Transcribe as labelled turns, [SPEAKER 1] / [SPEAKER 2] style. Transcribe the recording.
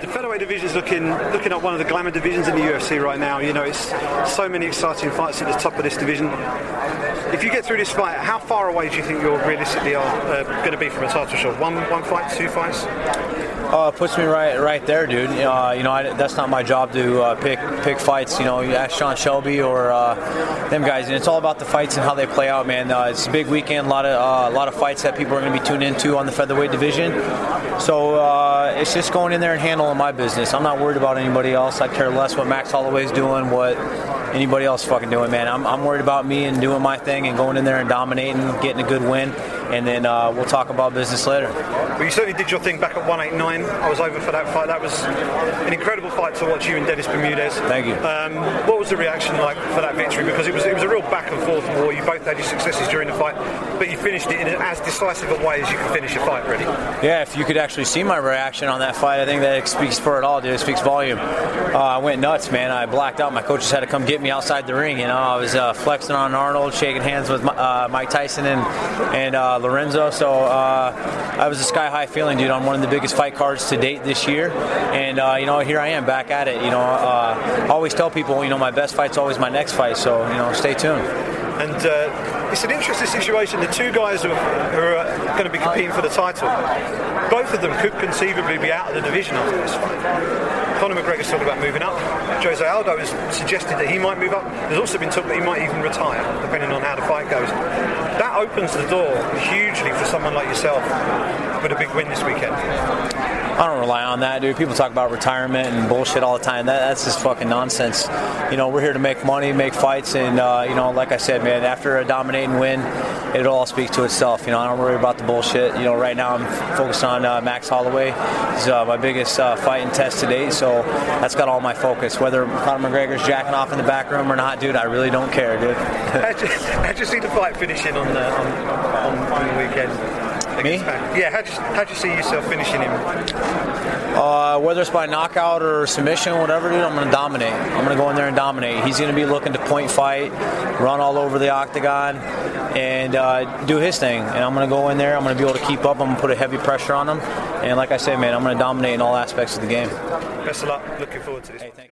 [SPEAKER 1] the featherweight division is looking looking at one of the glamour divisions in the UFC right now. You know, it's so many exciting fights at the top of this division. If you get through this fight, how far away do you think you're realistically uh, going to be from a title shot? One one fight, two fights?
[SPEAKER 2] Uh, puts me right right there, dude. Uh, you know, I, that's not my job to uh, pick pick fights. You know, you ask Sean Shelby or uh, them guys, and it's all about the fights and how they play out, man. Uh, it's a big weekend, a lot of uh, a lot of fights that people are going to be tuned into on the featherweight division. So it's just going in there and handling my business. I'm not worried about anybody else. I care less what Max Holloway's doing, what anybody else fucking doing, man. I'm, I'm worried about me and doing my thing and going in there and dominating, getting a good win, and then uh, we'll talk about business later.
[SPEAKER 1] Well, you certainly did your thing back at 189. I was over for that fight. That was an incredible fight to watch you and Dennis Bermudez.
[SPEAKER 2] Thank you.
[SPEAKER 1] Um, what was the reaction like for that victory? Because it was it was a real back and forth war. You both had your successes during the fight, but you finished it in as decisive a way as you could finish a fight, really.
[SPEAKER 2] Yeah, if you could actually see my reaction on that fight, I think that speaks for it all, dude. It speaks volume. Uh, I went nuts, man. I blacked out. My coaches had to come get me outside the ring. You know, I was uh, flexing on Arnold, shaking hands with uh, Mike Tyson and and uh, Lorenzo. So uh, I was a sky high feeling, dude, on one of the biggest fight cards to date this year. And uh, you know, here I am back at it. You know, I always tell people, you know, my best fight's always my next fight. So you know, stay tuned.
[SPEAKER 1] And it's an interesting situation. The two guys who are going to be competing for the title, both of them could conceivably be out of the division after this fight. Conor McGregor's talking about moving up. Jose Aldo has suggested that he might move up. There's also been talk that he might even retire, depending on how the fight goes. That opens the door hugely for someone like yourself with a big win this weekend.
[SPEAKER 2] I don't rely on that, dude. People talk about retirement and bullshit all the time. That, that's just fucking nonsense. You know, we're here to make money, make fights, and uh, you know, like I said, man, after a dominating win, it all speaks to itself. You know, I don't worry about the bullshit. You know, right now I'm focused on uh, Max Holloway. He's uh, my biggest uh, fight and test to date, so that's got all my focus. Whether Conor McGregor's jacking off in the back room or not, dude, I really don't care, dude.
[SPEAKER 1] how'd, you, how'd you see the fight finishing on the, on, on, on the weekend?
[SPEAKER 2] Me?
[SPEAKER 1] Yeah, how'd you, how'd you see yourself finishing him?
[SPEAKER 2] Uh, whether it's by knockout or submission, whatever, dude, I'm going to dominate. I'm going to go in there and dominate. He's going to be looking to point fight, run all over the octagon, and uh, do his thing. And I'm going to go in there. I'm going to be able to keep up. I'm going to put a heavy pressure on him. And like I said, man, I'm going to dominate in all aspects of the game.
[SPEAKER 1] Best of luck. Looking forward to this. Hey,